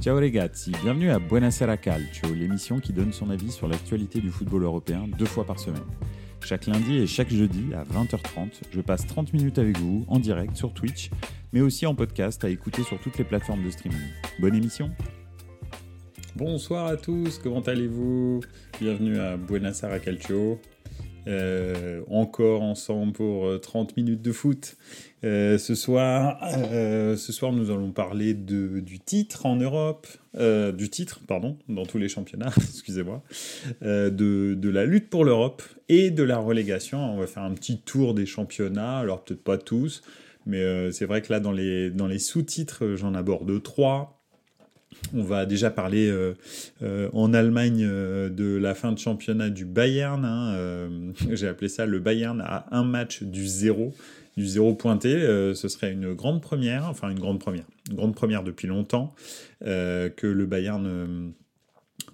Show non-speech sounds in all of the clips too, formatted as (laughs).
Ciao ragazzi, bienvenue à Buonasera Calcio, l'émission qui donne son avis sur l'actualité du football européen deux fois par semaine. Chaque lundi et chaque jeudi à 20h30, je passe 30 minutes avec vous en direct sur Twitch, mais aussi en podcast à écouter sur toutes les plateformes de streaming. Bonne émission Bonsoir à tous, comment allez-vous? Bienvenue à Buonasera Calcio. Euh, encore ensemble pour 30 euh, minutes de foot. Euh, ce, soir, ce soir, nous allons parler du titre en Europe, du titre, pardon, dans tous les championnats, (laughs) excusez-moi, de, de, la lutte pour l'Europe et de la relégation. On va faire un petit tour des championnats, alors peut-être pas tous, mais c'est vrai que là, dans les, dans les sous-titres, j'en aborde trois. On va déjà parler euh, euh, en Allemagne euh, de la fin de championnat du Bayern. Hein, (laughs) j'ai appelé ça le Bayern à un match du zéro, du zéro pointé. ce serait une grande première, enfin une grande première, une grande première depuis longtemps que le Bayern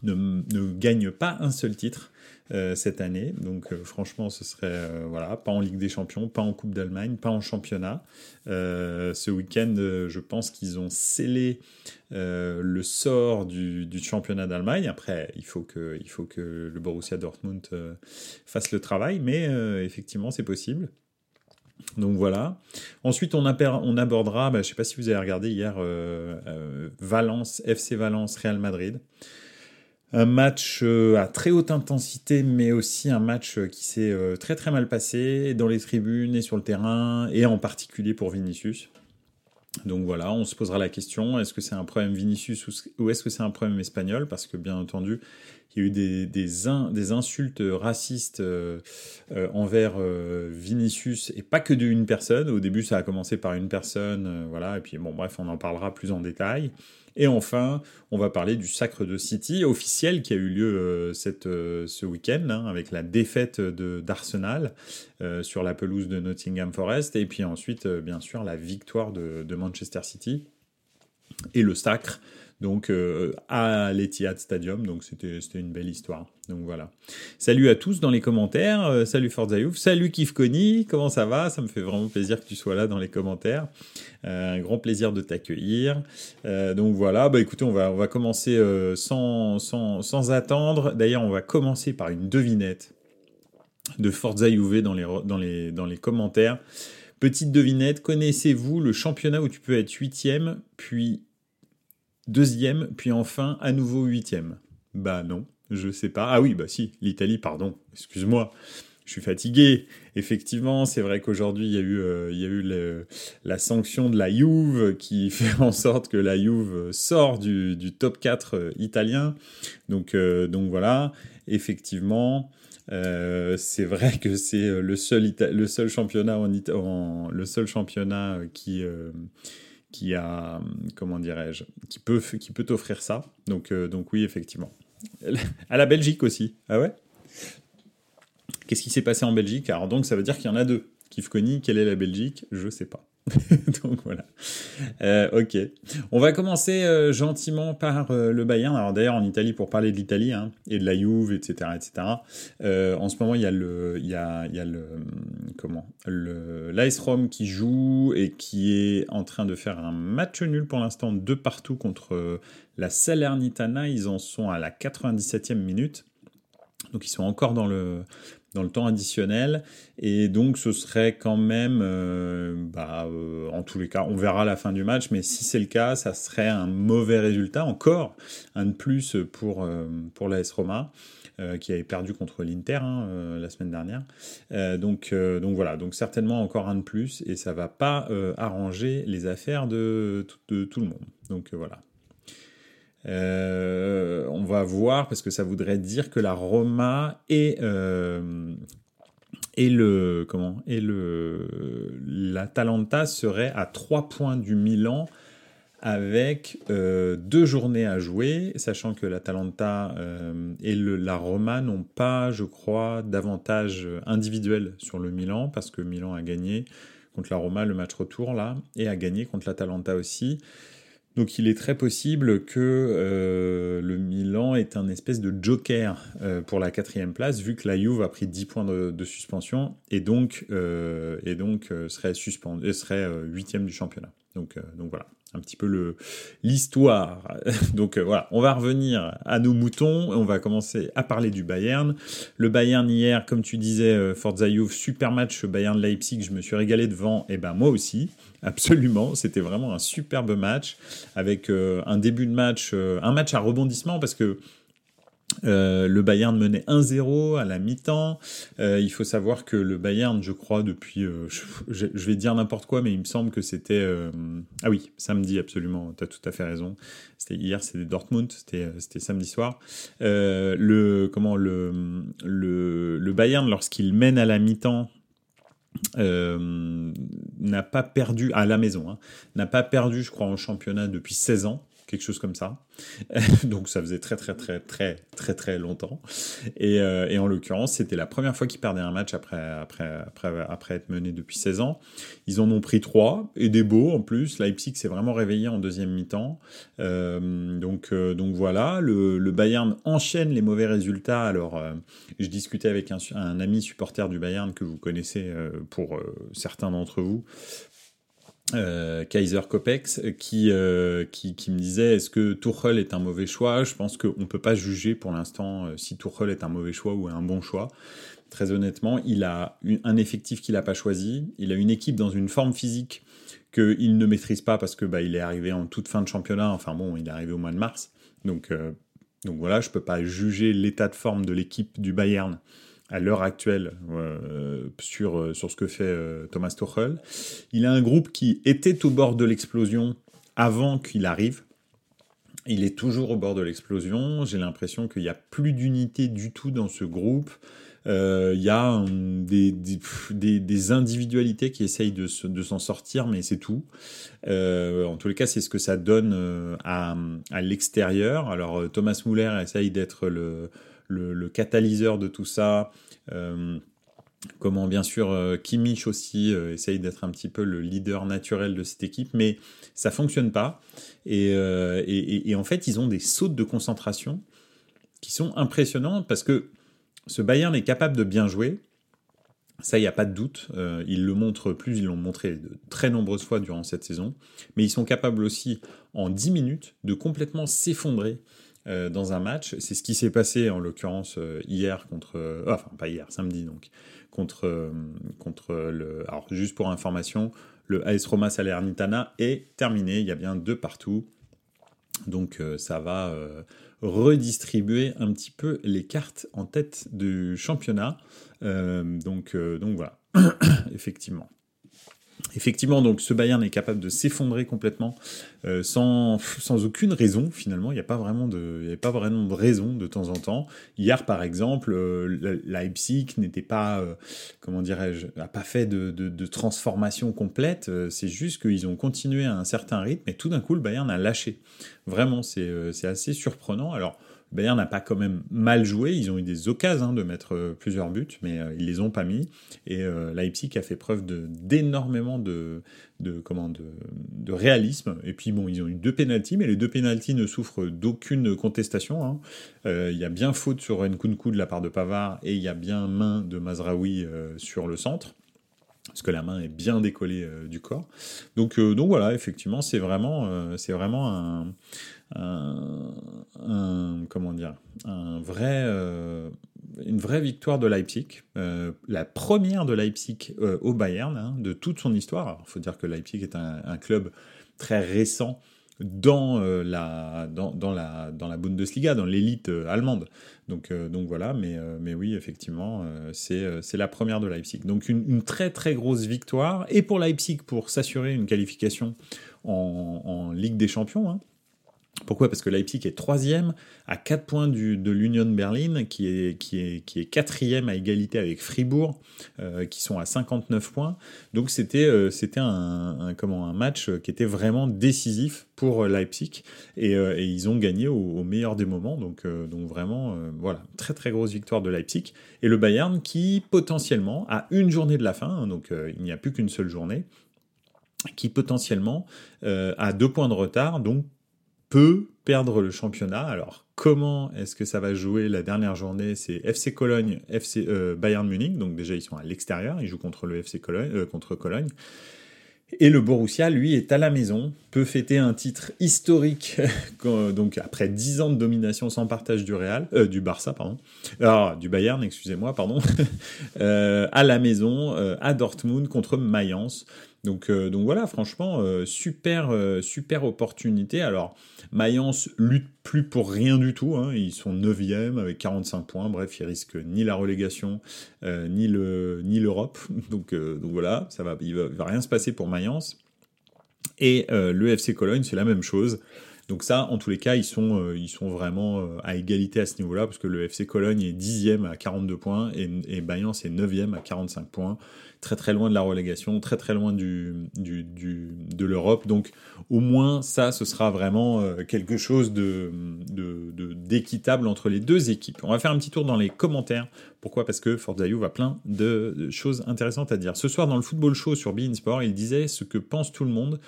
ne, gagne pas un seul titre. Euh, cette année. Donc euh, franchement, ce serait euh, voilà, pas en Ligue des Champions, pas en Coupe d'Allemagne, pas en championnat. ce week-end, je pense qu'ils ont scellé le sort du, championnat d'Allemagne. Après, il faut que, il faut que le Borussia Dortmund fasse le travail, mais effectivement, c'est possible. Donc voilà. Ensuite, on, abordera, bah, je ne sais pas si vous avez regardé hier, Valence, FC Valence, Real Madrid un match euh, à très haute intensité, mais aussi un match euh, qui s'est euh, très très mal passé dans les tribunes et sur le terrain, et en particulier pour Vinicius. Donc voilà, on se posera la question, est-ce que c'est un problème Vinicius ou est-ce que c'est un problème espagnol? Parce que bien entendu, il y a eu des, des, insultes racistes envers Vinicius, et pas que d'une personne. Au début, ça a commencé par une personne, voilà, et puis bon, bref, on en parlera plus en détail. Et enfin, on va parler du sacre de City officiel qui a eu lieu euh, cette, euh, ce week-end hein, avec la défaite d'Arsenal euh, sur la pelouse de Nottingham Forest. Et puis ensuite, bien sûr, la victoire de, de Manchester City et le sacre donc euh, à l'Etihad Stadium. Donc c'était une belle histoire. Donc voilà. Salut à tous dans les commentaires. Euh, salut Forza Youth. Salut Kifkoni. Comment ça va? Ça me fait vraiment plaisir que tu sois là dans les commentaires. Euh, un grand plaisir de t'accueillir. donc voilà. Bah écoutez, on va, commencer sans, attendre. D'ailleurs, on va commencer par une devinette de Forza dans les, dans les, dans les commentaires. Petite devinette, connaissez-vous le championnat où tu peux être huitième, puis deuxième, puis enfin à nouveau huitième. Bah non, je sais pas. Ah oui, bah si, l'Italie, pardon, excuse-moi. Je suis fatigué. Effectivement, c'est vrai qu'aujourd'hui, il y a eu, euh, il y a eu la sanction de la Juve qui (laughs) fait en sorte que la Juve sort du, top 4 euh, italien. Donc, euh, donc voilà, effectivement, c'est vrai que c'est le seul, le seul championnat, en, le seul championnat qui qui a, comment dirais-je, qui peut, qui peut t'offrir ça. Donc, euh, donc oui, effectivement. À la Belgique aussi. Ah ouais? Qu'est-ce qui s'est passé en Belgique? Alors donc ça veut dire qu'il y en a deux. Kif Kony, quelle est la Belgique? Je sais pas. (laughs) Donc voilà. Euh, ok. On va commencer euh, gentiment par euh, le Bayern. Alors d'ailleurs en Italie, pour parler de l'Italie hein, et de la Juve, etc., etc. en ce moment, il y a le, il y a, il y a le, comment, le l'AS Rome qui joue et qui est en train de faire un match nul pour l'instant de partout contre la Salernitana. Ils en sont à la 97e minute. Donc ils sont encore dans le dans le temps additionnel. Et donc, ce serait quand même, euh, bah, euh, en tous les cas, on verra la fin du match, mais si c'est le cas, ça serait un mauvais résultat, encore un de plus pour, euh, pour l'AS Roma. qui avait perdu contre l'Inter hein, la semaine dernière. donc, donc voilà, donc certainement encore un de plus, et ça va pas arranger les affaires de, tout le monde. Donc voilà, euh, on va voir parce que ça voudrait dire que la Roma et euh, et le comment et le l'Atalanta serait à 3 points du Milan avec euh, deux journées à jouer, sachant que l'Atalanta et le, la Roma n'ont pas, je crois, d'avantage individuel sur le Milan, parce que Milan a gagné contre la Roma le match retour là, et a gagné contre l'Atalanta aussi. Donc il est très possible que euh, le Milan est un espèce de joker euh, pour la quatrième place, vu que la Juve a pris 10 points de, suspension et donc, euh, et donc serait, serait huitième du championnat. Donc voilà, un petit peu le l'histoire. (laughs) Donc euh, voilà, on va revenir à nos moutons. On va commencer à parler du Bayern. Le Bayern hier, comme tu disais, euh, super match Bayern Leipzig. Je me suis régalé devant. Et eh ben moi aussi, (laughs) absolument. C'était vraiment un superbe match avec euh, un début de match, un match à rebondissement parce que euh, le Bayern menait 1-0 à la mi-temps. Euh, il faut savoir que le Bayern, je crois, depuis, euh, je, vais dire n'importe quoi, mais il me semble que c'était, ah oui, samedi absolument. tu as tout à fait raison. C'était hier, c'était Dortmund, c'était, c'était samedi soir. le comment le le, le Bayern, lorsqu'il mène à la mi-temps, n'a pas perdu à la maison, hein, n'a pas perdu, je crois, en championnat depuis 16 ans quelque chose comme ça. (laughs) Donc ça faisait très très très très très très longtemps. Et, euh, et en l'occurrence, c'était la première fois qu'ils perdaient un match après, après, après, après être menés depuis 16 ans. Ils en ont pris trois, et des beaux en plus. Leipzig s'est vraiment réveillé en deuxième mi-temps. Euh, donc, euh, donc voilà, le, le, Bayern enchaîne les mauvais résultats. Alors, je discutais avec un, un, ami supporter du Bayern que vous connaissez pour certains d'entre vous, euh, Kaiser Kopex qui, euh, qui, qui, me disait est-ce que Tuchel est un mauvais choix? Je pense qu'on ne peut pas juger pour l'instant euh, si Tuchel est un mauvais choix ou un bon choix. Très honnêtement, il a un effectif qu'il n'a pas choisi, il a une équipe dans une forme physique qu'il ne maîtrise pas parce que bah, il est arrivé en toute fin de championnat, enfin bon, il est arrivé au mois de mars. Donc, donc voilà, je ne peux pas juger l'état de forme de l'équipe du Bayern à l'heure actuelle euh, sur, euh, sur ce que fait euh, Thomas Tuchel. Il a un groupe qui était au bord de l'explosion avant qu'il arrive. Il est toujours au bord de l'explosion. J'ai l'impression qu'il n'y a plus d'unité du tout dans ce groupe. Il y a des, des, individualités qui essayent de, de s'en sortir, mais c'est tout. en tous les cas, c'est ce que ça donne à, à l'extérieur. Alors Thomas Muller essaye d'être le, le, catalyseur de tout ça. Euh, comment bien sûr euh, Kimmich aussi euh, essaye d'être un petit peu le leader naturel de cette équipe, mais ça fonctionne pas. Et, en fait, ils ont des sautes de concentration qui sont impressionnantes parce que ce Bayern est capable de bien jouer. Ça, il n'y a pas de doute. ils le montrent plus, ils l'ont montré de très nombreuses fois durant cette saison. Mais ils sont capables aussi, en 10 minutes, de complètement s'effondrer euh, dans un match. C'est ce qui s'est passé en l'occurrence euh, hier contre, euh, enfin pas hier, samedi donc, contre, contre le. Alors juste pour information, le AS Roma Salernitana est terminé. Il y a bien deux partout. Donc ça va redistribuer un petit peu les cartes en tête du championnat. donc, donc voilà, (coughs) effectivement. Effectivement, donc ce Bayern est capable de s'effondrer complètement euh, sans, sans aucune raison finalement. Il n'y a pas vraiment de, a pas vraiment de raison de temps en temps. Hier, par exemple, euh, Leipzig n'était pas, euh, comment dirais-je, n'a pas fait de, de, de transformation complète. c'est juste qu'ils ont continué à un certain rythme et tout d'un coup le Bayern a lâché. Vraiment, c'est assez surprenant. Alors Bayern n'a pas quand même mal joué. Ils ont eu des occasions de mettre euh, plusieurs buts, mais euh, ils les ont pas mis. Et euh, Leipzig a fait preuve d'énormément de, de, comment, de, réalisme. Et puis bon, ils ont eu deux pénalties, mais les deux pénalties ne souffrent d'aucune contestation. Hein. Il y a bien faute sur Nkunku de la part de Pavard et il y a bien main de Mazraoui sur le centre parce que la main est bien décollée du corps. Donc, donc voilà, effectivement, c'est vraiment, c'est vraiment un, comment dire, un vrai, euh, une vraie victoire de Leipzig, euh, la première de Leipzig euh, au Bayern hein, de toute son histoire. Il faut dire que Leipzig est un, club très récent dans la dans, dans, la dans la Bundesliga, dans l'élite allemande. Donc donc voilà, mais mais oui effectivement c'est la première de Leipzig. Donc une, une, très très grosse victoire et pour Leipzig pour s'assurer une qualification en, en Ligue des Champions. Hein. Pourquoi? Parce que Leipzig est troisième à 4 points du, de l'Union Berlin, qui est, qui, est, qui est quatrième à égalité avec Fribourg, euh, qui sont à 59 points. Donc c'était euh, c'était un, comment, un match qui était vraiment décisif pour Leipzig, et, euh, et ils ont gagné au, meilleur des moments. Donc, donc vraiment, voilà, très très grosse victoire de Leipzig. Et le Bayern qui potentiellement, à une journée de la fin, hein, donc il n'y a plus qu'une seule journée, qui potentiellement a deux points de retard, donc peut perdre le championnat. Alors, comment est-ce que ça va jouer la dernière journée? C'est FC Cologne, FC euh, Bayern Munich. Donc déjà, ils sont à l'extérieur. Ils jouent contre le FC Cologne, euh, contre Cologne. Et le Borussia, lui, est à la maison, peut fêter un titre historique, (laughs) donc après 10 ans de domination sans partage du Real, euh, du Barça, pardon, alors, du Bayern, excusez-moi, pardon, (laughs) euh, à la maison, euh, à Dortmund contre Mayence. Donc, euh, donc voilà, franchement, euh, super, euh, super opportunité. Alors, Mayence lutte plus pour rien du tout. Hein. Ils sont 9e avec 45 points. Bref, ils risquent ni la relégation, ni le ni l'Europe. (laughs) Donc, donc voilà, ça va, il va, va, rien se passer pour Mayence. Et le FC Cologne, c'est la même chose. Donc ça, en tous les cas, ils sont, sont vraiment à égalité à ce niveau-là, parce que le FC Cologne est 10e à 42 points et, et Mayence est 9e à 45 points très très loin de la relégation, très très loin de l'Europe. Donc au moins ça, ce sera vraiment euh, quelque chose de, d'équitable entre les deux équipes. On va faire un petit tour dans les commentaires. Pourquoi? Parce que Forza You a plein de, choses intéressantes à dire. Ce soir dans le football show sur Bein Sport, il disait ce que pense tout le monde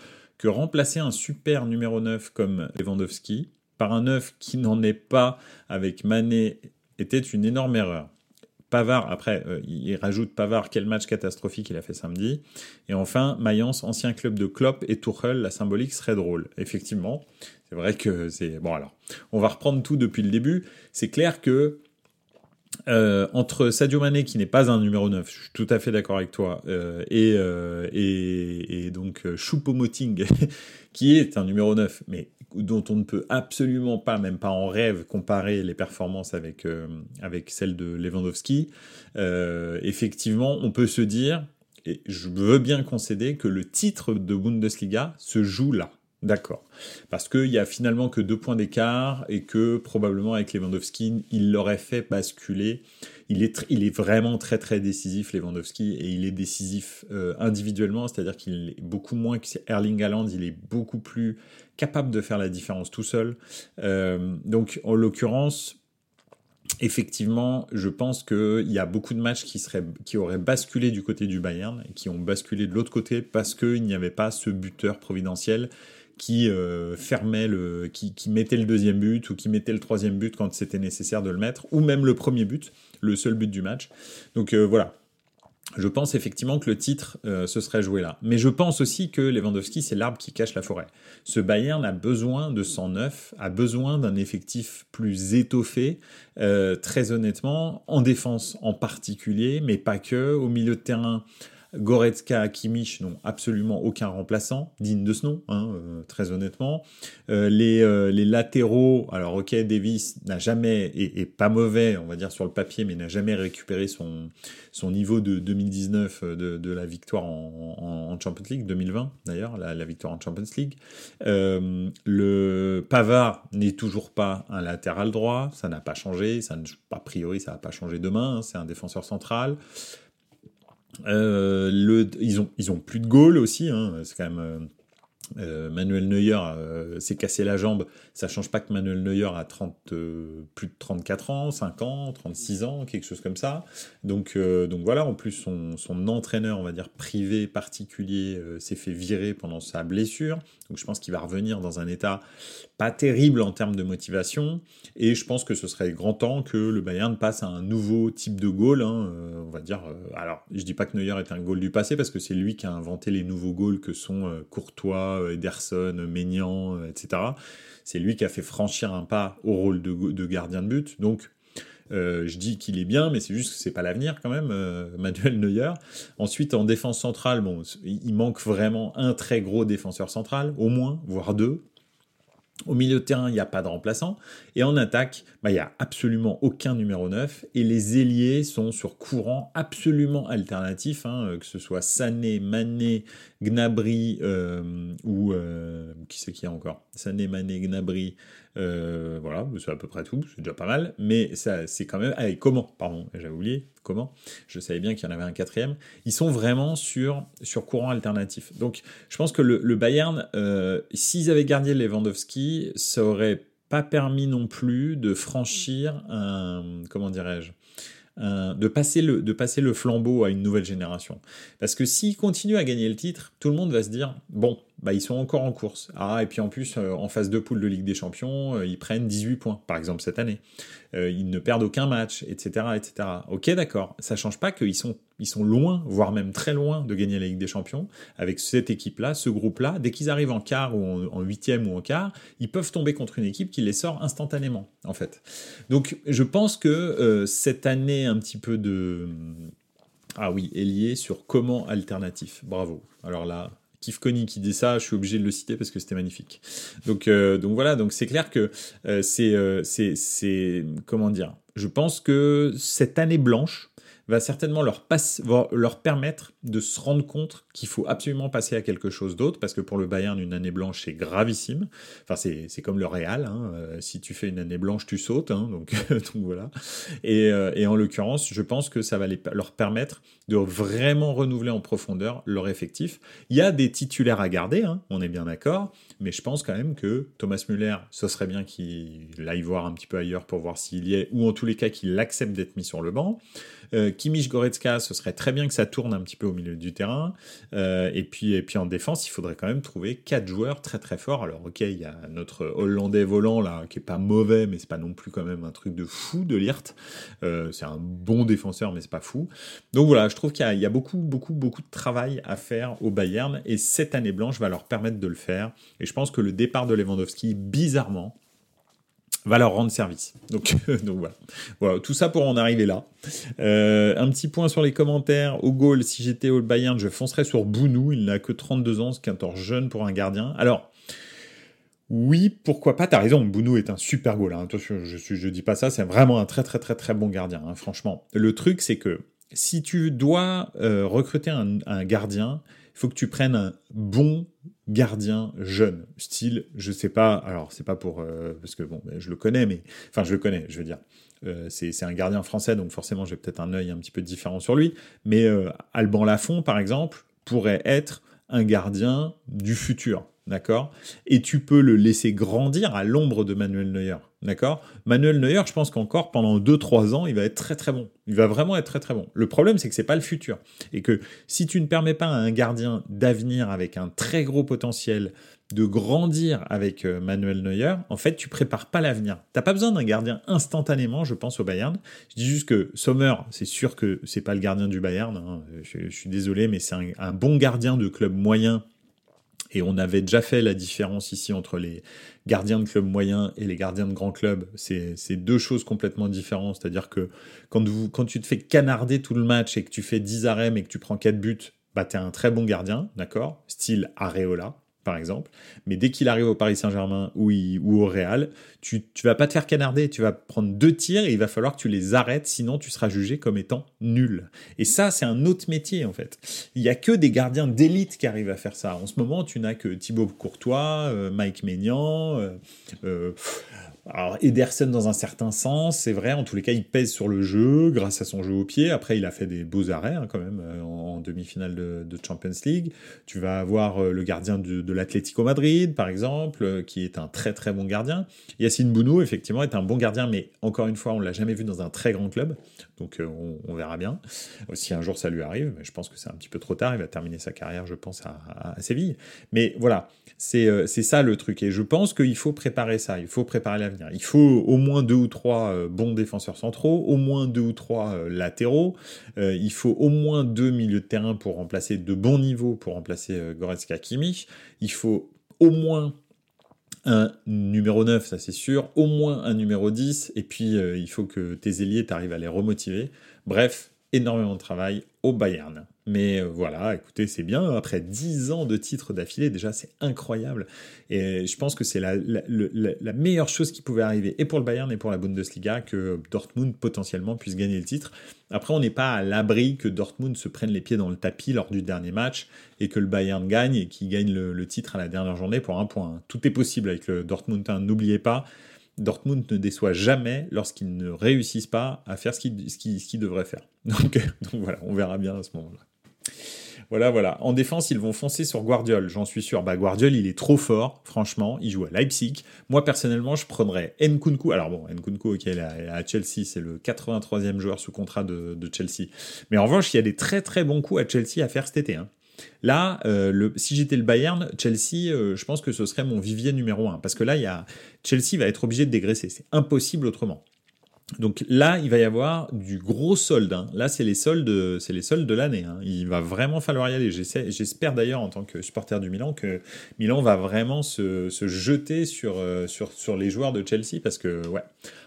que remplacer un super numéro 9 comme Lewandowski par un 9 qui n'en est pas avec Mané était une énorme erreur. Pavard, après, euh, il rajoute Pavard, quel match catastrophique il a fait samedi. Et enfin, Mayence, ancien club de Klopp et Tuchel, la symbolique serait drôle. Effectivement, c'est vrai que c'est... Bon alors, on va reprendre tout depuis le début. C'est clair que euh, entre Sadio Mané, qui n'est pas un numéro 9, je suis tout à fait d'accord avec toi, euh, et, euh, et, et, donc Choupo-Moting, (laughs) qui est un numéro 9, mais dont on ne peut absolument pas, même pas en rêve, comparer les performances avec, euh, avec celles de Lewandowski, euh, effectivement, on peut se dire, et je veux bien concéder, que le titre de Bundesliga se joue là. D'accord. Parce qu'il y a finalement que deux points d'écart et que probablement avec Lewandowski, il l'aurait fait basculer. Il est, vraiment très très décisif Lewandowski et il est décisif euh, individuellement, c'est-à-dire qu'il est beaucoup moins que Erling Haaland, il est beaucoup plus capable de faire la différence tout seul. Euh, donc en l'occurrence, effectivement, je pense qu'il y a beaucoup de matchs qui, qui auraient basculé du côté du Bayern et qui ont basculé de l'autre côté parce qu'il n'y avait pas ce buteur providentiel qui euh, fermait le, qui, mettait le deuxième but ou qui mettait le troisième but quand c'était nécessaire de le mettre, ou même le premier but, le seul but du match. Donc euh, voilà. Je pense effectivement que le titre euh, se serait joué là. Mais je pense aussi que Lewandowski, c'est l'arbre qui cache la forêt. Ce Bayern a besoin de 109, a besoin d'un effectif plus étoffé, très honnêtement, en défense en particulier, mais pas que. Au milieu de terrain, Goretzka, Kimmich n'ont absolument aucun remplaçant digne de ce nom, hein, euh, très honnêtement. Euh, les, euh, les, latéraux, alors ok, Davis n'a jamais, et, pas mauvais, on va dire sur le papier, mais n'a jamais récupéré son, niveau de 2019 de, la victoire en, Champions League, 2020 d'ailleurs, la, victoire en Champions League. le Pavard n'est toujours pas un latéral droit, ça n'a pas changé, ça, a priori ça n'a pas changé demain, hein, c'est un défenseur central. Euh, le, ils ont ils ont plus de goal aussi. Hein, c'est quand même euh, Manuel Neuer euh, s'est cassé la jambe, ça change pas que Manuel Neuer a 30, euh, plus de 34 ans, 5 ans, 36 ans, quelque chose comme ça. Donc, donc voilà, en plus son, son, entraîneur, on va dire privé particulier, s'est fait virer pendant sa blessure. Donc je pense qu'il va revenir dans un état pas terrible en termes de motivation. Et je pense que ce serait grand temps que le Bayern passe à un nouveau type de goal. Hein, on va dire, alors je dis pas que Neuer est un goal du passé parce que c'est lui qui a inventé les nouveaux goals que sont Courtois, Ederson, Maignan, euh, etc. C'est lui qui a fait franchir un pas au rôle de, gardien de but. Donc, euh, je dis qu'il est bien, mais c'est juste que c'est pas l'avenir quand même, euh, (laughs) Manuel Neuer. Ensuite, en défense centrale, bon, il manque vraiment un très gros défenseur central, au moins, voire deux. Au milieu de terrain, il n'y a pas de remplaçant. Et en attaque, bah, il n'y a absolument aucun numéro 9. Et les ailiers sont sur courant absolument alternatif, hein, euh, que ce soit Sané, Mané, Gnabry euh, ou... Euh, qui c'est qui a encore? Sané, Mané, Gnabry, euh, voilà, c'est à peu près tout, c'est déjà pas mal, mais ça, c'est quand même. Allez, comment Pardon, j'avais oublié. Comment? Je savais bien qu'il y en avait un quatrième. Ils sont vraiment sur, sur courant alternatif. Donc, je pense que le, le Bayern, euh, s'ils avaient gardé Lewandowski, ça aurait pas permis non plus de franchir un. Comment dirais-je de, passer le, de passer le flambeau à une nouvelle génération. Parce que s'ils continuent à gagner le titre, tout le monde va se dire bon, bah, ils sont encore en course. Ah, et puis en plus, euh, en phase de poule de Ligue des Champions, euh, ils prennent 18 points, par exemple, cette année. Euh, ils ne perdent aucun match, etc. etc. Ok, d'accord. Ça change pas qu'ils sont, ils sont loin, voire même très loin de gagner la Ligue des Champions. Avec cette équipe-là, ce groupe-là, dès qu'ils arrivent en quart ou en huitième ou en quart, ils peuvent tomber contre une équipe qui les sort instantanément, en fait. Donc, je pense que cette année un petit peu de... Ah oui, est liée sur comment alternatif. Bravo. Alors là, Kif Connie qui dit ça, je suis obligé de le citer parce que c'était magnifique. Donc, euh, voilà, donc c'est clair que euh, euh, c'est, c'est, comment dire, je pense que cette année blanche, va certainement leur, leur permettre de se rendre compte qu'il faut absolument passer à quelque chose d'autre, parce que pour le Bayern, une année blanche, c'est gravissime. Enfin, c'est comme le Real, hein. euh, si tu fais une année blanche, tu sautes, hein, donc, (laughs) donc, voilà. Et, euh, et en l'occurrence, je pense que ça va les, leur permettre de vraiment renouveler en profondeur leur effectif. Il y a des titulaires à garder, hein, on est bien d'accord, mais je pense quand même que Thomas Müller, ce serait bien qu'il aille voir un petit peu ailleurs pour voir s'il y est, ou en tous les cas qu'il accepte d'être mis sur le banc. Euh, Kimich Goretzka, ce serait très bien que ça tourne un petit peu au milieu du terrain. Euh, et, puis, et puis en défense, il faudrait quand même trouver quatre joueurs très très forts. Alors ok, il y a notre Hollandais volant là, qui est pas mauvais, mais c'est pas non plus quand même un truc de fou de Lirt. Euh, c'est un bon défenseur, mais c'est pas fou. Donc voilà, je trouve qu'il y, y, a beaucoup beaucoup beaucoup de travail à faire au Bayern, et cette année blanche va leur permettre de le faire. Et je pense que le départ de Lewandowski, bizarrement, va leur rendre service. (laughs) Donc, voilà. voilà. Tout ça pour en arriver là. Euh, un petit point sur les commentaires. Au goal, si j'étais au Bayern, je foncerais sur Bounou. Il n'a que 32 ans, ce qui est encore jeune pour un gardien. Alors, oui, pourquoi pas, t'as raison, Bounou est un super goal. Hein. Attention, je, je, je dis pas ça, c'est vraiment un très très très très bon gardien, hein, franchement. Le truc, c'est que si tu dois euh, recruter un gardien, il faut que tu prennes un bon gardien jeune, style, je sais pas, alors c'est pas pour, euh, parce que bon, ben, je le connais, mais, enfin je le connais, je veux dire, euh, c'est un gardien français, donc forcément j'ai peut-être un œil un petit peu différent sur lui, mais euh, Alban Lafont, par exemple, pourrait être un gardien du futur, d'accord? Et tu peux le laisser grandir à l'ombre de Manuel Neuer, d'accord? Manuel Neuer, je pense qu'encore pendant 2-3 ans, il va être très très bon. Il va vraiment être très très bon. Le problème, c'est que c'est pas le futur. Et que si tu ne permets pas à un gardien d'avenir avec un très gros potentiel de grandir avec euh, Manuel Neuer, en fait, tu prépares pas l'avenir. T'as pas besoin d'un gardien instantanément, je pense, au Bayern. Je dis juste que Sommer, c'est sûr que c'est pas le gardien du Bayern. Hein. Je, suis désolé, mais c'est un bon gardien de club moyen et on avait déjà fait la différence ici entre les gardiens de club moyens et les gardiens de grands clubs. C'est deux choses complètement différentes. C'est-à-dire que quand, tu te fais canarder tout le match et que tu fais 10 arrêts mais que tu prends 4 buts, bah t'es un très bon gardien, d'accord? Style Areola par exemple. Mais dès qu'il arrive au Paris Saint-Germain ou, au Real, tu ne vas pas te faire canarder, tu vas prendre deux tirs et il va falloir que tu les arrêtes, sinon tu seras jugé comme étant nul. Et ça, c'est un autre métier en fait. Il n'y a que des gardiens d'élite qui arrivent à faire ça. En ce moment, tu n'as que Thibaut Courtois, euh, Mike Maignan, euh, euh, alors Ederson dans un certain sens, c'est vrai, en tous les cas il pèse sur le jeu grâce à son jeu au pied. Après il a fait des beaux arrêts hein, quand même euh, en, demi-finale de, Champions League. Tu vas avoir euh, le gardien de, de l'Atlético Madrid par exemple, euh, qui est un très très bon gardien. Yacine Bounou effectivement est un bon gardien, mais encore une fois on l'a jamais vu dans un très grand club, donc on, verra bien. Si un jour ça lui arrive, mais je pense que c'est un petit peu trop tard. Il va terminer sa carrière, je pense, à, Séville. Mais voilà, c'est ça le truc et je pense qu'il faut préparer ça. Il faut préparer la il faut au moins deux ou trois euh, bons défenseurs centraux, au moins deux ou trois euh, latéraux, euh, il faut au moins deux milieux de terrain pour remplacer de bons niveaux pour remplacer Goretzka Kimmich, il faut au moins un numéro 9, ça c'est sûr, au moins un numéro 10, et puis il faut que tes ailiers t'arrivent à les remotiver. Bref, énormément de travail au Bayern. Mais euh, voilà, écoutez, c'est bien. Après 10 ans de titres d'affilée, déjà, c'est incroyable. Et je pense que c'est la, la, meilleure chose qui pouvait arriver, et pour le Bayern et pour la Bundesliga, que Dortmund potentiellement puisse gagner le titre. Après, on n'est pas à l'abri que Dortmund se prenne les pieds dans le tapis lors du dernier match et que le Bayern gagne et qu'il gagne le, titre à la dernière journée pour un point. Tout est possible avec le Dortmund. Hein. N'oubliez pas, Dortmund ne déçoit jamais lorsqu'ils ne réussissent pas à faire ce qu'ils devraient faire. (laughs) Donc, voilà, on verra bien à ce moment-là. Voilà, voilà. En défense, ils vont foncer sur Guardiol, j'en suis sûr. Bah, Guardiol, il est trop fort, franchement. Il joue à Leipzig. Moi, personnellement, je prendrais Nkunku. Alors bon, Nkunku, ok, à Chelsea, c'est le 83e joueur sous contrat de, Chelsea. Mais en revanche, il y a des très très bons coups à Chelsea à faire cet été. Hein. Là, le, si j'étais le Bayern, Chelsea, je pense que ce serait mon vivier numéro un. Parce que là, il y a, Chelsea va être obligé de dégraisser. C'est impossible autrement. Donc là, il va y avoir du gros solde. Hein. Là, c'est les soldes, c'est les soldes de l'année. Hein. Il va vraiment falloir y aller. J'espère d'ailleurs en tant que supporter du Milan que Milan va vraiment se, jeter sur, euh, sur, sur les joueurs de Chelsea parce que ouais.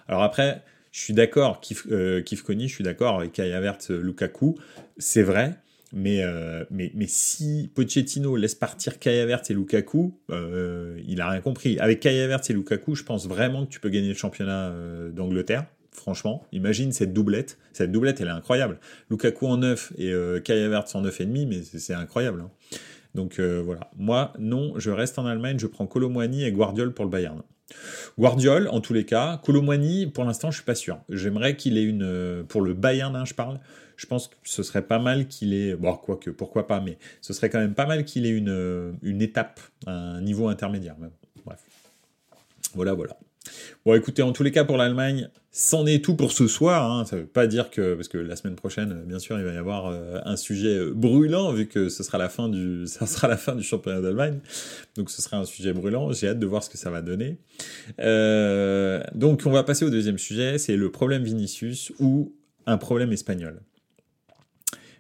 Alors après, je suis d'accord, Kif, euh, je suis d'accord avec Havertz, Lukaku, c'est vrai. Mais, euh, mais, mais si Pochettino laisse partir Kai Havertz et Lukaku, il a rien compris. Avec Kai Havertz et Lukaku, je pense vraiment que tu peux gagner le championnat d'Angleterre franchement. Imagine cette doublette. Cette doublette, elle est incroyable. Lukaku en 9 et euh, Kai Havertz en 9,5, mais c'est incroyable. Hein. Donc euh, voilà. Moi, non, je reste en Allemagne, je prends Colomwani et Guardiol pour le Bayern. Guardiol, en tous les cas. Colomwani, pour l'instant, je suis pas sûr. J'aimerais qu'il ait une. Euh, pour le Bayern, hein, je parle. Je pense que ce serait pas mal qu'il ait. Bon, quoique, pourquoi pas, mais ce serait quand même pas mal qu'il ait une, une étape, un niveau intermédiaire. Bref. Voilà, voilà. Bon, écoutez, en tous les cas, pour l'Allemagne, c'en est tout pour ce soir. Hein. Ça ne veut pas dire que, parce que la semaine prochaine, bien sûr, il va y avoir euh, un sujet euh, brûlant, vu que ce sera la fin du, (laughs) ça sera la fin du championnat d'Allemagne. Donc, ce sera un sujet brûlant. J'ai hâte de voir ce que ça va donner. Euh, donc, on va passer au deuxième sujet. C'est le problème Vinicius ou un problème espagnol?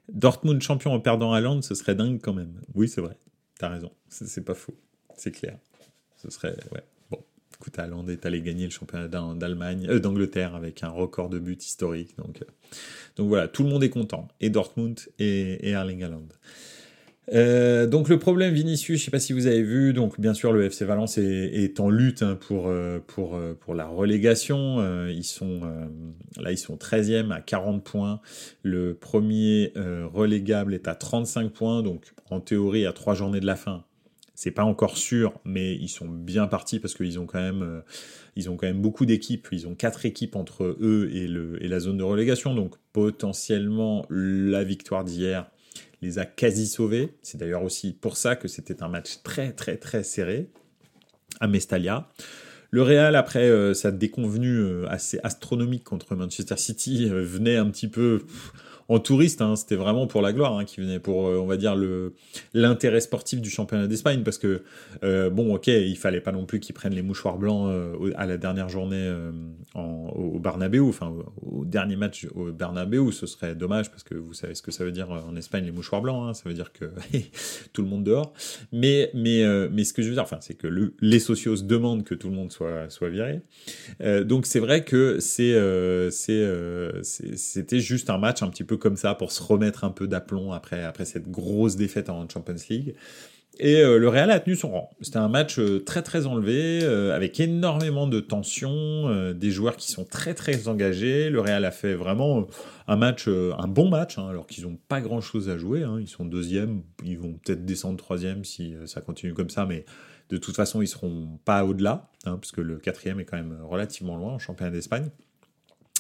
Dortmund champion en perdant à Land, ce serait dingue quand même. Oui, c'est vrai. T'as raison. C'est pas faux. C'est clair. Ce serait, ouais. Écoute, Haaland est allé gagner le championnat d'Allemagne, euh, d'Angleterre avec un record de buts historique. Donc, euh, donc voilà, tout le monde est content. Et Dortmund et, Erling Haaland. Euh, donc le problème Vinicius, je sais pas si vous avez vu, donc bien sûr le FC Valence est, en lutte hein, pour, pour, pour la relégation. ils sont là ils sont 13e à 40 points. Le premier relégable est à 35 points, donc en théorie à trois journées de la fin, c'est pas encore sûr, mais ils sont bien partis parce qu'ils ont quand même, euh, ils ont quand même beaucoup d'équipes. Ils ont quatre équipes entre eux et, le, et la zone de relégation. Donc potentiellement la victoire d'hier les a quasi sauvés. C'est d'ailleurs aussi pour ça que c'était un match très très très serré à Mestalia. Le Real, après euh, sa déconvenue euh, assez astronomique contre Manchester City, venait un petit peu en touriste. Hein, c'était vraiment pour la gloire hein, qui venait pour, euh, on va dire, le l'intérêt sportif du championnat d'Espagne parce que euh, bon, ok, il fallait pas non plus qu'ils prennent les mouchoirs blancs euh, à la dernière journée en, au Bernabeu, enfin au, dernier match au Bernabeu, ce serait dommage parce que vous savez ce que ça veut dire en Espagne les mouchoirs blancs, hein, ça veut dire que (laughs) tout le monde dehors. Mais mais mais ce que je veux dire, enfin, c'est que le, les socios demandent que tout le monde soit soit viré. donc c'est vrai que c'est c'était juste un match un petit peu comme ça pour se remettre un peu d'aplomb après, après cette grosse défaite en Champions League. Et euh, le Real a tenu son rang. C'était un match euh, très très enlevé, euh, avec énormément de tension, des joueurs qui sont très très engagés. Le Real a fait vraiment un match, un bon match, hein, alors qu'ils n'ont pas grand chose à jouer. Hein. Ils sont deuxième, ils vont peut-être descendre troisième si ça continue comme ça, mais de toute façon ils seront pas au-delà, hein, puisque le quatrième est quand même relativement loin en championnat d'Espagne.